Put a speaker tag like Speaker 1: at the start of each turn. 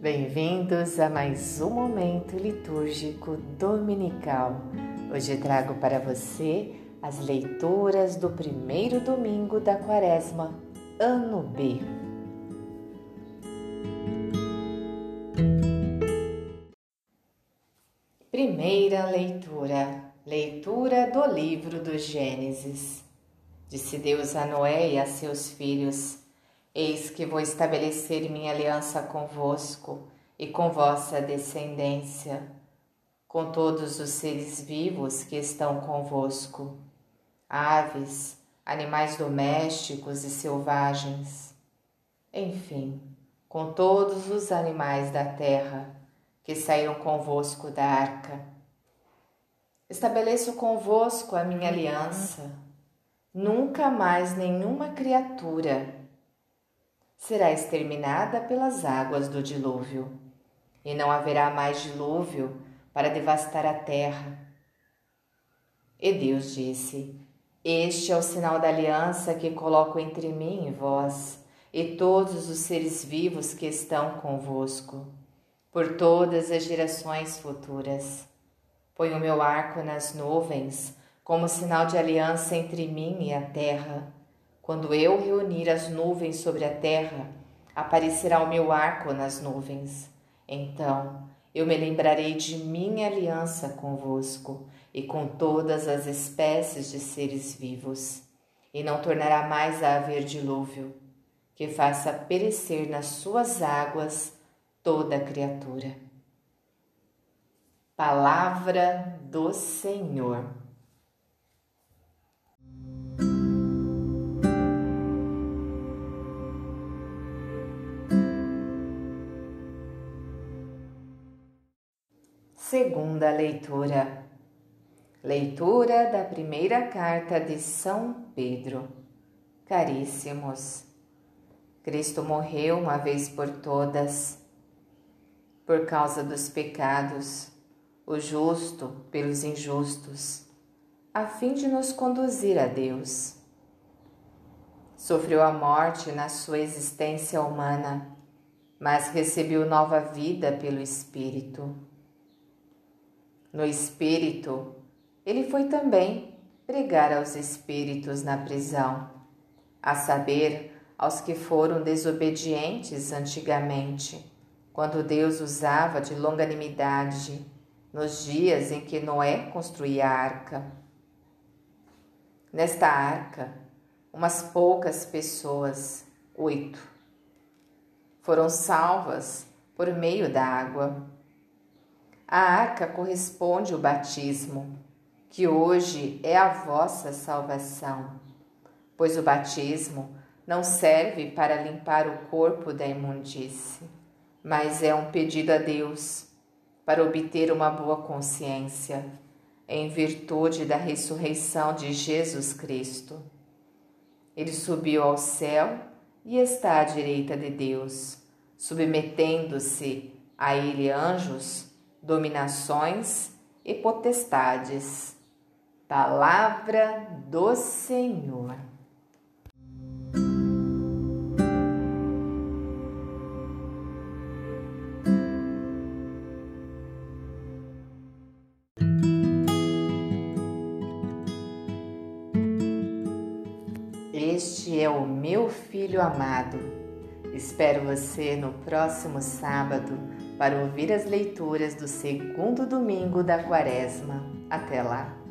Speaker 1: Bem-vindos a mais um momento litúrgico dominical. Hoje trago para você as leituras do primeiro domingo da Quaresma, ano B. Primeira leitura, leitura do livro do Gênesis. Disse Deus a Noé e a seus filhos: Eis que vou estabelecer minha aliança convosco e com vossa descendência, com todos os seres vivos que estão convosco, aves, animais domésticos e selvagens, enfim, com todos os animais da terra que saíram convosco da arca. Estabeleço convosco a minha aliança. Nunca mais nenhuma criatura será exterminada pelas águas do dilúvio, e não haverá mais dilúvio para devastar a terra. E Deus disse: Este é o sinal da aliança que coloco entre mim e vós, e todos os seres vivos que estão convosco, por todas as gerações futuras. Põe o meu arco nas nuvens, como sinal de aliança entre mim e a terra quando eu reunir as nuvens sobre a terra, aparecerá o meu arco nas nuvens. Então eu me lembrarei de minha aliança convosco e com todas as espécies de seres vivos, e não tornará mais a haver dilúvio, que faça perecer nas suas águas toda criatura. Palavra do Senhor. Segunda leitura. Leitura da primeira carta de São Pedro. Caríssimos, Cristo morreu uma vez por todas, por causa dos pecados, o justo pelos injustos, a fim de nos conduzir a Deus. Sofreu a morte na sua existência humana, mas recebeu nova vida pelo Espírito no espírito, ele foi também pregar aos espíritos na prisão, a saber, aos que foram desobedientes antigamente, quando Deus usava de longanimidade nos dias em que Noé construía a arca. Nesta arca, umas poucas pessoas, oito, foram salvas por meio da água. A arca corresponde ao batismo, que hoje é a vossa salvação, pois o batismo não serve para limpar o corpo da imundície, mas é um pedido a Deus para obter uma boa consciência, em virtude da ressurreição de Jesus Cristo. Ele subiu ao céu e está à direita de Deus, submetendo-se a ele anjos dominações e potestades. Palavra do Senhor. Este é o meu filho amado. Espero você no próximo sábado para ouvir as leituras do segundo domingo da Quaresma. Até lá!